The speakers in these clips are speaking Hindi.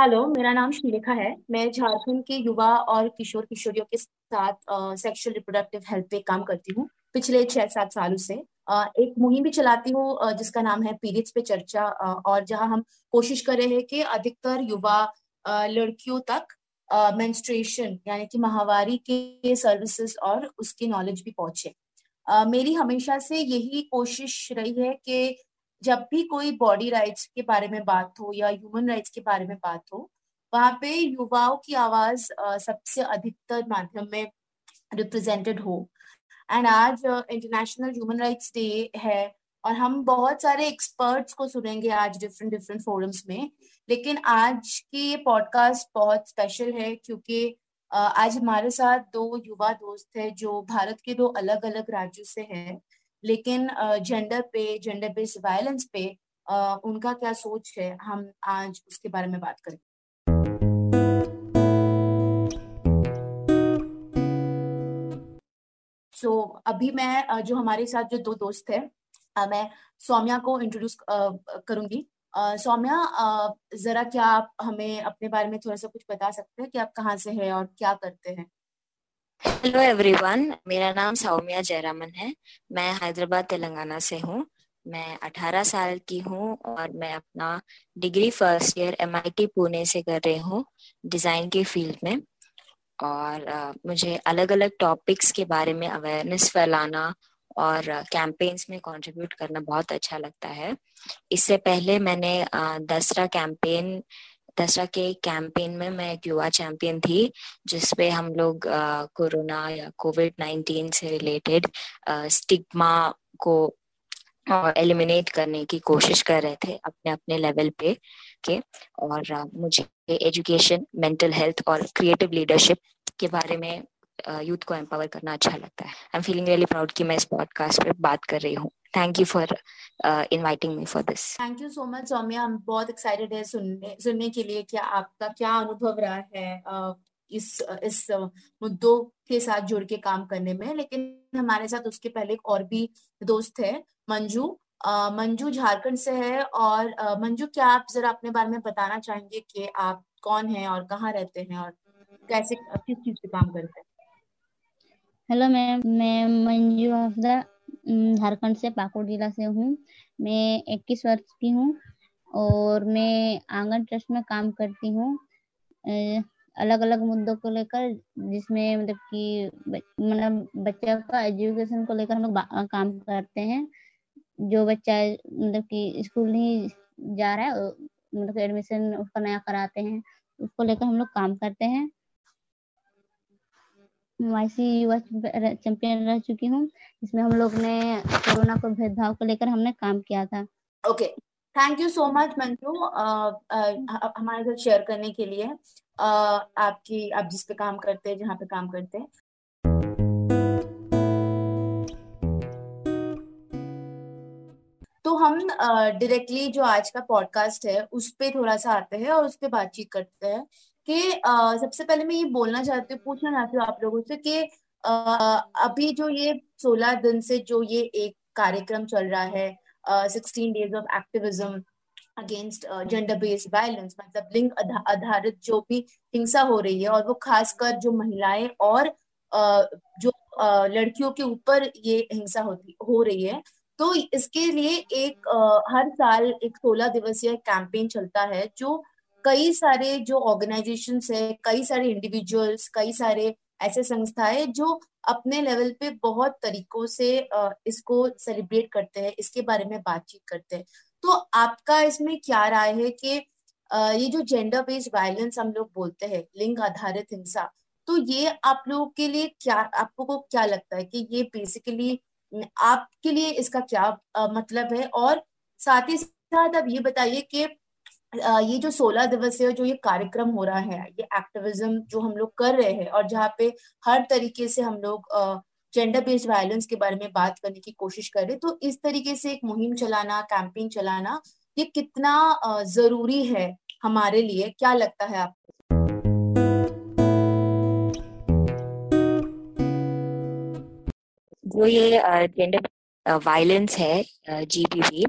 हेलो, मेरा नाम श्रीलेखा है। मैं झारखंड के युवा और किशोर किशोरियों के साथ सेक्सुअल रिप्रोडक्टिव हेल्थ पे काम करती हूँ। पिछले छह सात सालों से एक मुहिम भी चलाती हूँ जिसका नाम है पीरियड्स पे चर्चा और जहाँ हम कोशिश कर रहे हैं कि अधिकतर युवा लड़कियों तक मेंस्ट्रुएशन यानी कि माहवारी के सर्विसेज़ और उसकी नॉलेज भी पहुँचे। मेरी हमेशा से यही कोशिश रही है कि जब भी कोई बॉडी राइट्स के बारे में बात हो या ह्यूमन राइट्स के बारे में बात हो, वहाँ पे युवाओं की आवाज़ सबसे अधिकतर माध्यम में रिप्रेजेंटेड हो। एंड आज इंटरनेशनल ह्यूमन राइट्स डे है और हम बहुत सारे एक्सपर्ट्स को सुनेंगे आज डिफरेंट डिफरेंट फोरम्स में। लेकिन आज की ये पॉडकास्ट बहुत स्पेशल है क्योंकि आज हमारे साथ दो युवा दोस्त हैं जो भारत के दो अलग अलग राज्यों से हैं। लेकिन जेंडर पे जेंडर बेस्ड वायलेंस पे उनका क्या सोच है? हम आज उसके बारे में बात करें सो अभी मैं जो हमारे साथ जो दो दोस्त है मैं सौम्या को इंट्रोड्यूस करूँगी। सौम्या जरा क्या आप हमें अपने बारे में थोड़ा सा कुछ बता सकते हैं कि आप कहाँ से हैं और क्या करते हैं? हेलो एवरीवन मेरा नाम सौम्या जयरामन है। मैं हैदराबाद तेलंगाना से हूँ। मैं 18 साल की हूँ और मैं अपना degree first year MIT Pune से कर रही हूँ डिज़ाइन के फ़ील्ड में। और अ, मुझे अलग अलग टॉपिक्स के बारे में अवेयरनेस फैलाना और कैंपेन्स में कंट्रीब्यूट करना बहुत अच्छा लगता है। इससे पहले मैंने दसरा कैंपेन दसरा के कैंपेन में मैं एक युवा चैंपियन थी, जिसपे हम लोग कोरोना या कोविड नाइन्टीन से रिलेटेड स्टिग्मा को एलिमिनेट करने की कोशिश कर रहे थे अपने अपने लेवल पे, के, और मुझे एजुकेशन मेंटल हेल्थ और क्रिएटिव लीडरशिप के बारे में यूथ को एम्पावर करना अच्छा लगता है। I am feeling really proud कि मैं इस पॉडकास्ट पे बात कर रही हूँ। Thank you for inviting me for this thank you so much Saumya हम बहुत एक्साइटेड है सुनने सुनने के लिए कि आपका क्या अनुभव रहा है अ, इस इस मुद्दों के साथ जुड़ के काम करने में। लेकिन हमारे साथ उसके पहले एक और भी दोस्त है मंजू। मंजू झारखंड से है और मंजू क्या आप जरा अपने बारे में बताना चाहेंगे कि आप कौन हैं और कहाँ रहते हैं और कैसे किस चीज़ पे काम करते हैं? हेलो मैम मैं मंजू अम, झारखंड से पाकुड़ जिला से हूँ। मैं 21 वर्ष की हूँ और मैं आँगन ट्रस्ट में काम करती हूँ। अलग अलग मुद्दों को लेकर जिसमें मतलब कि मतलब बच्चा का एजुकेशन को लेकर हम लोग काम करते हैं। जो बच्चा मतलब कि स्कूल नहीं जा रहा है मतलब एडमिशन उसका नया कराते हैं, उसको लेकर हम लोग काम करते हैं। वाईसी युवा चैंपियन रह चुकी हूँ इसमें हम लोग ने कोरोना को भेदभाव को लेकर हमने काम किया था। Okay thank you so much Manju हमारे साथ शेयर करने के लिए अ, आपकी आप जिस पे काम करते हैं जहाँ पे काम करते हैं। तो हम डायरेक्टली uh, जो आज का पॉडकास्ट है उस पे थोड़ा सा आते हैं और उस पे बातचीत करते हैं। कि सबसे पहले मैं ये बोलना चाहती हूँ, पूछना चाहती हूँ आप लोगों से कि अभी जो ये सोलह दिन से जो ये एक कार्यक्रम चल रहा है sixteen days of activism against gender based violence मतलब लिंग आधारित जो भी हिंसा हो रही है और वो खासकर जो महिलाएँ और जो लड़कियों के ऊपर ये हिंसा होती, हो रही है तो इसके लिए एक हर साल एक सोलह दिवसीय कैंपेन चलता है जो कई सारे जो ऑर्गेनाइजेशंस है, कई सारे इंडिविजुअल्स कई सारे ऐसे संस्थाएँ जो अपने लेवल पे बहुत तरीकों से इसको सेलिब्रेट करते हैं, इसके बारे में बातचीत करते हैं। तो आपका इसमें क्या राय है कि ये जो जेंडर बेस्ड वायलेंस हम लोग बोलते हैं, लिंग आधारित हिंसा तो ये आप लोगों के लिए क्या, आपको को क्या लगता है कि ये बेसिकली आपके लिए इसका क्या मतलब है? और साथ ही साथ आप ये बताइए कि ये जो सोलह दिवसीय जो ये कार्यक्रम हो रहा है, ये एक्टिविज्म जो हम लोग कर रहे हैं और जहाँ पे हर तरीके से हम लोग जेंडर बेस्ड वायलेंस के बारे में बात करने की कोशिश कर रहे तो इस तरीके से एक मुहिम चलाना कैंपेन चलाना, ये कितना ज़रूरी है हमारे लिए? क्या लगता है आपको जो ये जेंडर वायलेंस है जीबीवी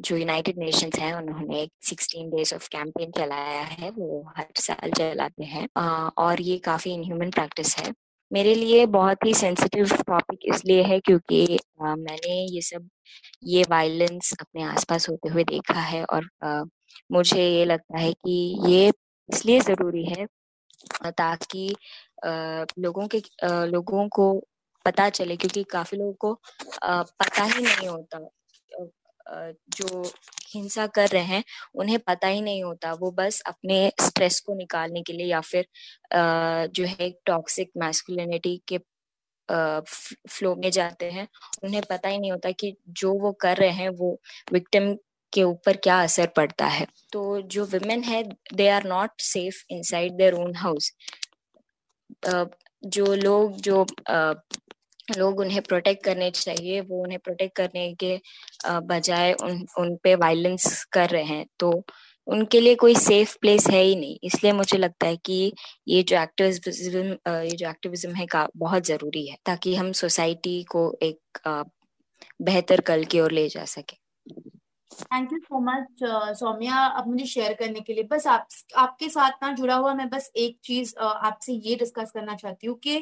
जो यूनाइटेड नेशंस है उन्होंने एक सिक्सटीन डेज़ ऑफ़ कैंपेन चलाया है वो हर साल चलाते हैं। और ये काफ़ी इनह्यूमन प्रैक्टिस है। मेरे लिए बहुत ही सेंसिटिव टॉपिक इसलिए है क्योंकि आ, मैंने ये सब ये वायलेंस अपने आसपास होते हुए देखा है और आ, मुझे ये लगता है कि ये इसलिए ज़रूरी है ताकि लोगों के लोगों को पता चले क्योंकि काफ़ी लोगों को पता ही नहीं होता जो हिंसा कर रहे हैं, उन्हें पता ही नहीं होता। वो बस अपने स्ट्रेस को निकालने के लिए या फिर जो है टॉक्सिक मैस्कुलिनिटी के फ्लो में जाते हैं, उन्हें पता ही नहीं होता कि जो वो कर रहे हैं, वो विक्टिम के ऊपर क्या असर पड़ता है। तो जो वुमेन है they are not safe inside their own house जो लोग, जो लोग उन्हें प्रोटेक्ट करने चाहिए, वो उन्हें प्रोटेक्ट करने के बजाय उन उन पे वायलेंस कर रहे हैं। तो उनके लिए कोई सेफ़ प्लेस है ही नहीं। इसलिए मुझे लगता है कि ये जो एक्टिविज्म ये जो एक्टिविज्म है का, बहुत ज़रूरी है, ताकि हम सोसाइटी को एक बेहतर कल की ओर ले जा सके। Thank you so much Saumya अब मुझे शेयर करने के लिए। बस आप, आपके साथ ना जुड़ा हुआ मैं बस एक चीज़ आपसे ये डिस्कस करना चाहती हूँ कि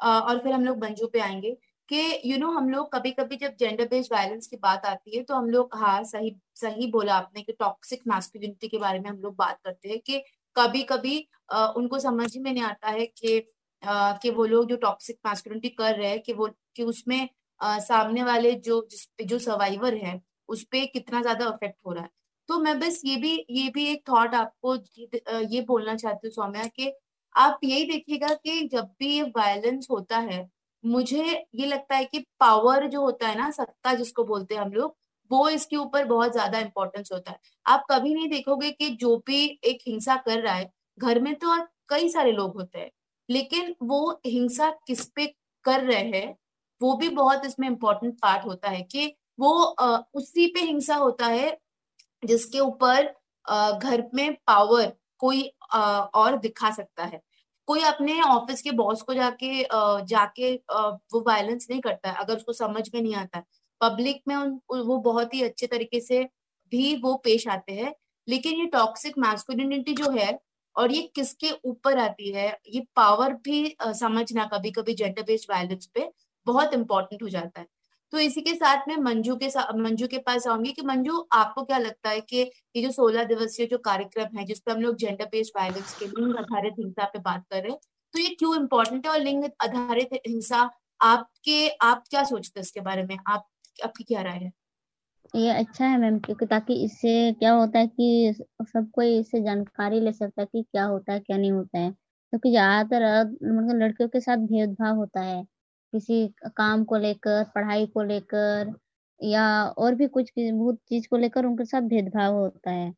और फिर हम लोग मंजू पे आएँगे कि यू नो हम लोग कभी कभी जब जेंडर बेस्ड वायलेंस की बात आती है तो हम लोग हाँ सही सही बोला आपने कि टॉक्सिक मैस्कुलिनिटी के बारे में हम लोग बात करते हैं कि कभी कभी आ, उनको समझ में नहीं आता है कि आ, कि वो लोग जो टॉक्सिक मैस्कुलिनिटी कर रहे हैं कि वो कि उसमें आ, सामने वाले जो जिस जो सर्वाइवर है उस पर कितना ज़्यादा अफेक्ट हो रहा है। तो मैं बस ये भी ये भी एक थॉट आपको ये बोलना चाहती हूँ सौम्या कि आप यही देखिएगा कि जब भी ये वायलेंस होता है, मुझे ये लगता है कि पावर जो होता है ना, सत्ता जिसको बोलते हैं हम लोग, वो इसके ऊपर बहुत ज़्यादा इंपॉर्टेंस होता है। आप कभी नहीं देखोगे कि जो भी एक हिंसा कर रहा है, घर में तो और कई सारे लोग होते हैं, लेकिन वो हिंसा किस पे कर रहे हैं, वो भी बहुत इसमें इम्पोर्टेंट पार्ट होता है कि वो उसी पे हिंसा होता है जिसके ऊपर घर में पावर कोई और दिखा सकता है। कोई अपने ऑफ़िस के बॉस को जाके जाके वो वायलेंस नहीं करता है, अगर उसको समझ में नहीं आता पब्लिक में उन, वो बहुत ही अच्छे तरीके से भी वो पेश आते हैं, लेकिन ये टॉक्सिक मैस्कुलिनिटी जो है और ये किसके ऊपर आती है, ये पावर भी समझना कभी कभी जेंडर बेस्ड वायलेंस पे बहुत इंपॉर्टेंट हो जाता है। तो इसी के साथ में मंजू के साथ मंजू के पास आऊँगी कि मंजू, आपको क्या लगता है कि ये जो सोलह दिवसीय जो कार्यक्रम है जिसपे हम लोग जेंडर बेस्ड वायलेंस के लिंग आधारित हिंसा पे बात कर रहे हैं तो ये क्यों इम्पोर्टेंट है और लिंग आधारित हिंसा आपके, आप क्या सोचते हैं इसके बारे में? आप, आपकी क्या राय है? ये अच्छा है मैम, क्योंकि ताकि इससे क्या होता है कि सब कोई इससे जानकारी ले सकता है कि क्या होता है, क्या नहीं होता है। क्योंकि तो ज़्यादातर मतलब लड़कियों के साथ भेदभाव होता है। किसी काम को लेकर पढ़ाई को लेकर या और भी कुछ बहुत चीज़ को लेकर उनके साथ भेदभाव होता है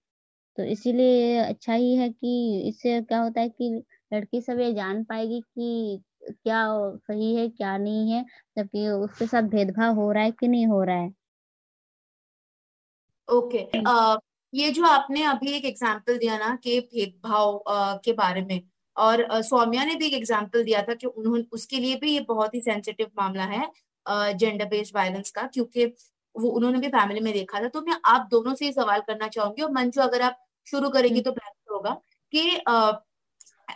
तो इसीलिए अच्छा ही है कि इससे क्या होता है कि लड़की सब ये जान पाएगी कि क्या सही है क्या नहीं है जबकि उसके साथ भेदभाव हो रहा है कि नहीं हो रहा है ओके okay. uh, ये जो आपने अभी एक एग्जांपल दिया ना कि भेदभाव uh, के बारे में और सौम्या ने भी एक एग्ज़ाम्पल दिया था कि उन्होंने उसके लिए भी ये बहुत ही सेंसिटिव मामला है जेंडर बेस्ड वायलेंस का क्योंकि वो उन्होंने भी फैमिली में देखा था तो मैं आप दोनों से ही सवाल करना चाहूँगी और मंजू अगर आप शुरू करेंगे हम्म। तो बेहतर होगा कि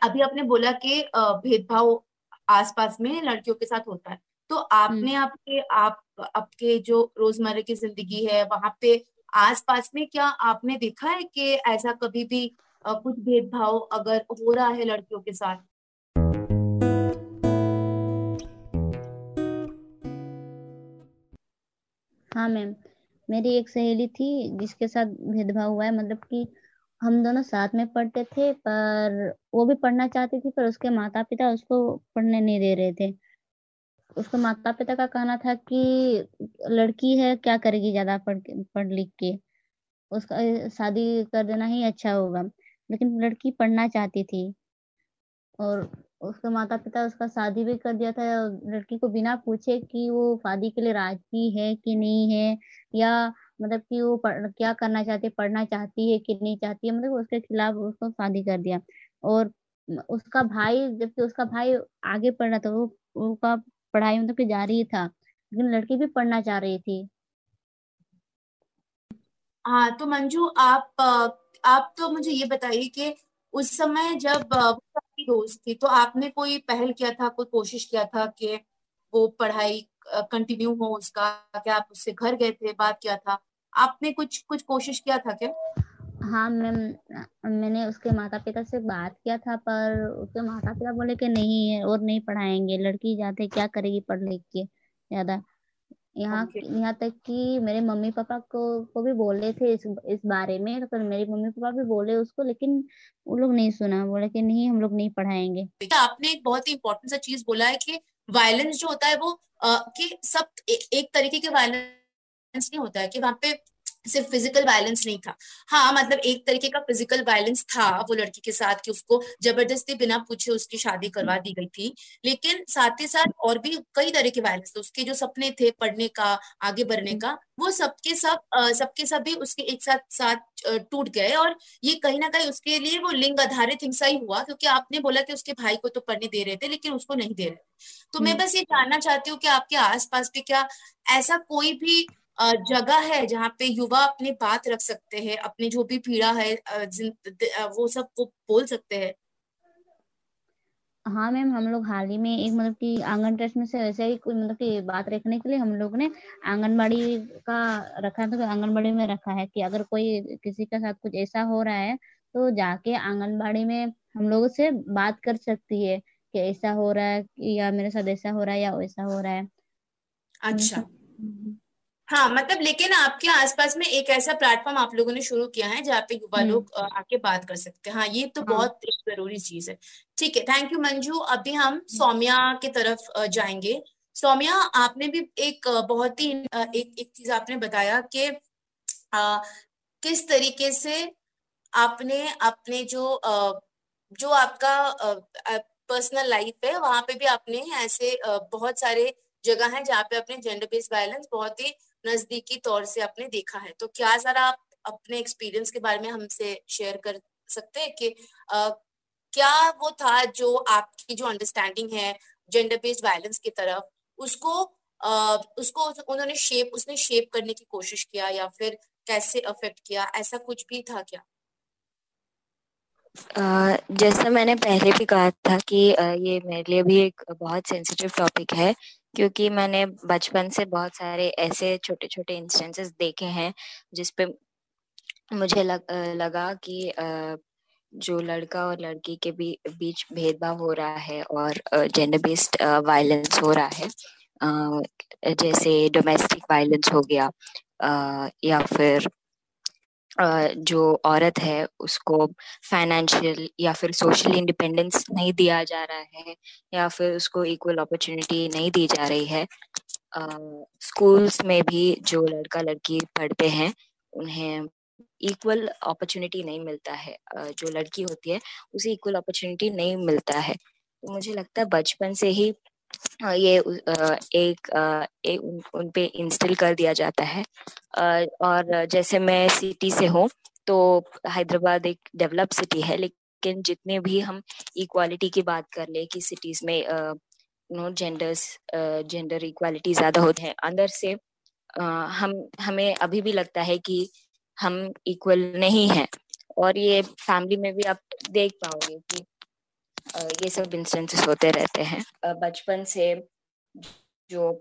अभी आपने बोला कि भेदभाव आसपास में लड़कियों के साथ होता है तो आपने हम्म। आपके आप आपके जो रोज़मर्रा की ज़िंदगी है वहाँ पे आसपास में क्या आपने देखा है कि ऐसा कभी भी कुछ भेदभाव अगर हो रहा है लड़कियों के साथ? हाँ मैम। मेरी एक सहेली थी जिसके साथ भेदभाव हुआ है मतलब कि हम दोनों साथ में पढ़ते थे, पर वो भी पढ़ना चाहती थी, पर उसके माता पिता उसको पढ़ने नहीं दे रहे थे। उसके माता पिता का कहना था कि लड़की है, क्या करेगी ज़्यादा पढ़ पढ़ लिख के? उसका शादी कर देना ही अच्छा होगा। लेकिन लड़की पढ़ना चाहती थी और उसके माता पिता उसका शादी भी कर दिया था लड़की को बिना पूछे कि वो शादी के लिए राज़ी है कि नहीं है या मतलब कि वो पढ़, क्या करना चाहती है पढ़ना चाहती है कि नहीं चाहती है मतलब उसके खिलाफ उसको शादी कर दिया। और उसका भाई जबकि उसका भाई आगे पढ़ रहा था वो उसका पढ़ाई मतलब कि जारी था लेकिन लड़की भी पढ़ना चाह रही थी। हाँ तो मंजू आप आप तो मुझे ये बताइए कि उस समय जब आपकी दोस्त थी तो आपने कोई पहल किया था, कोई कोशिश किया था कि वो पढ़ाई कंटिन्यू हो उसका क्या आप उससे घर गए थे, बात किया था? आपने कुछ कुछ कोशिश किया था क्या? हाँ मैम, मैंने उसके माता पिता से बात किया था, पर उसके माता पिता बोले कि नहीं, और नहीं पढ़ाएँगे, लड़की जाते, क्या करेगी पढ़ लिख के, ज़्यादा। यहाँ Okay. यहाँ तक कि मेरे मम्मी पापा को को भी बोले थे इस इस बारे में तो मेरे मम्मी पापा भी बोले उसको लेकिन वो लोग नहीं सुना बोले कि नहीं हम लोग नहीं पढ़ाएँगे आपने एक बहुत ही इम्पोर्टेंट सा चीज़ बोला है कि वायलेंस जो होता है वो आ, कि सब ए, एक तरीके के वायलेंस नहीं होता है कि वहाँ पे सिर्फ़ फ़िज़िकल वायलेंस नहीं था। हाँ मतलब एक तरीके का फ़िज़िकल वायलेंस था वो लड़की के साथ कि उसको ज़बरदस्ती बिना पूछे उसकी शादी करवा दी गई थी। लेकिन साथ ही साथ और भी कई तरह के वायलेंस थे। उसके जो सपने थे पढ़ने का आगे बढ़ने का वो सबके सब सबके सब भी उसके एक साथ साथ टूट गए और ये कहीं ना कहीं उसके लिए वो लिंग आधारित हिंसा ही हुआ क्योंकि आपने बोला कि उसके भाई को तो पढ़ने दे रहे थे लेकिन उसको नहीं दे रहे। तो मैं बस ये जानना चाहती हूँ कि आपके आसपास पे क्या ऐसा कोई भी जगह है जहाँ पे युवा अपनी बात रख सकते हैं अपनी जो भी पीड़ा है वो सब वो बोल सकते हैं। हाँ मैम हम लोग हाल ही में एक मतलब कि आँगन ट्रस्ट में से वैसे ही कोई मतलब कि बात रखने के लिए हम लोग ने आंगनबाड़ी का रखा है तो आंगनबाड़ी में रखा है कि अगर कोई किसी के साथ कुछ ऐसा हो रहा है तो जाके आंगनबाड़ी में हम लोगों से बात कर सकती है कि ऐसा हो रहा है या मेरे साथ ऐसा हो रहा है या वैसा हो रहा है। अच्छा। हम्म। हाँ मतलब लेकिन आपके आसपास में एक ऐसा प्लेटफॉर्म आप लोगों ने शुरू किया है जहाँ पे युवा हम्म। लोग आके बात कर सकते हैं हाँ ये तो हाँ. बहुत एक ज़रूरी चीज़ है ठीक है थैंक यू मंजू अभी हम हम्म। सौम्या की तरफ़ जाएँगे सौम्या आपने भी एक बहुत ही एक एक चीज़ आपने बताया कि किस तरीके से आपने अपने जो आ, जो आपका पर्सनल लाइफ है वहाँ पे भी आपने ऐसे बहुत सारे जगह है जहाँ पे अपने जेंडर बेस्ड वायलेंस बहुत ही नजदीकी तौर से आपने देखा है। तो क्या जरा आप अपने एक्सपीरियंस के बारे में हमसे शेयर कर सकते हैं कि आ, क्या वो था जो आपकी जो अंडरस्टैंडिंग है जेंडर बेस्ड वायलेंस की तरफ़ उसको आ, उसको उन्होंने शेप उसने शेप करने की कोशिश किया या फिर कैसे अफेक्ट किया? ऐसा कुछ भी था क्या? Uh, जैसा मैंने पहले भी कहा था कि uh, ये मेरे लिए भी एक बहुत सेंसिटिव टॉपिक है। क्योंकि मैंने बचपन से बहुत सारे ऐसे छोटे छोटे इंस्टेंसेस देखे हैं जिसपे मुझे लग, लगा कि जो लड़का और लड़की के बीच भेदभाव हो रहा है और जेंडर बेस्ड वायलेंस हो रहा है जैसे डोमेस्टिक वायलेंस हो गया या फिर जो औरत है, उसको फाइनेंशियल या फिर सोशल इंडिपेंडेंस नहीं दिया जा रहा है या फिर उसको इक्वल अपॉर्चुनिटी नहीं दी जा रही है। स्कूल्स में भी जो लड़का लड़की पढ़ते हैं, उन्हें इक्वल अपॉर्चुनिटी नहीं मिलता है। जो लड़की होती है, उसे इक्वल अपॉर्चुनिटी नहीं मिलता है। तो मुझे लगता है बचपन से ही ये एक, एक उन, पे इंस्टॉल कर दिया जाता है। और जैसे मैं सिटी से हूँ तो हैदराबाद एक डेवलप सिटी है लेकिन जितने भी हम इक्वालिटी की बात कर ले कि सिटीज़ में नो जेंडर्स जेंडर इक्वालिटी ज़्यादा होते हैं अंदर से हम हमें अभी भी लगता है कि हम इक्वल नहीं हैं। और ये फैमिली में भी आप देख पाओगे कि ये सब इंस्टेंसेस होते रहते हैं। बचपन से जो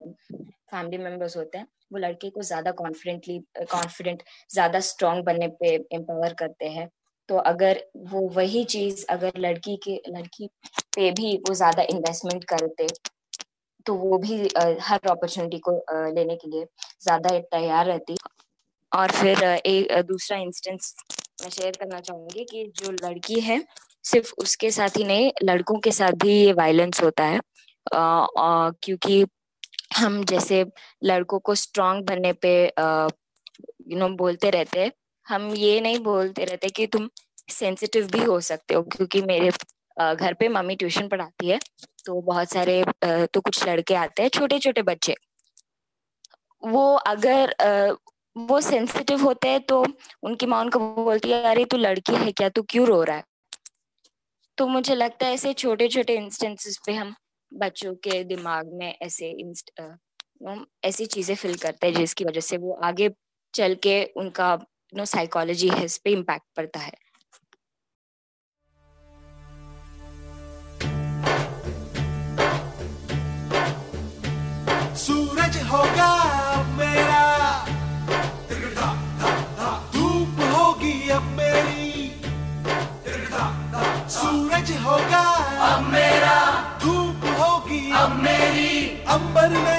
फैमिली मेंबर्स होते हैं, वो लड़के को ज़्यादा कॉन्फिडेंटली कॉन्फिडेंट ज़्यादा स्ट्रांग बनने पे एम्पावर करते हैं। तो अगर वो वही चीज़, अगर लड़की के, लड़की पे भी वो ज़्यादा इन्वेस्टमेंट करते तो वो भी हर अपॉर्चुनिटी को लेने के लिए ज़्यादा तैयार रहती। और फिर एक दूसरा इंस्टेंस मैं शेयर करना चाहूँगी कि जो लड़की है सिर्फ़ उसके साथ ही नहीं लड़कों के साथ भी ये वायलेंस होता है। आ, क्योंकि हम जैसे लड़कों को स्ट्रांग बनने पे यू नो बोलते रहते हैं हम ये नहीं बोलते रहते कि तुम सेंसिटिव भी हो सकते हो क्योंकि मेरे घर पे मम्मी ट्यूशन पढ़ाती है तो बहुत सारे तो कुछ लड़के आते हैं छोटे छोटे बच्चे। वो अगर वो सेंसिटिव होते हैं तो उनकी माँ उनको बोलती है अरे तू लड़की है क्या? तू क्यों रो रहा है? तो मुझे लगता है ऐसे छोटे छोटे इंस्टेंसेस पे हम बच्चों के दिमाग में ऐसे ऐसी चीज़ें फिल करते हैं जिसकी वजह से वो आगे चल के उनका नो साइकोलॉजी है इस पे इम्पैक्ट पड़ता है। सूरज होगा। होगा। अब मेरा धूप होगी। अब मेरी अंबर में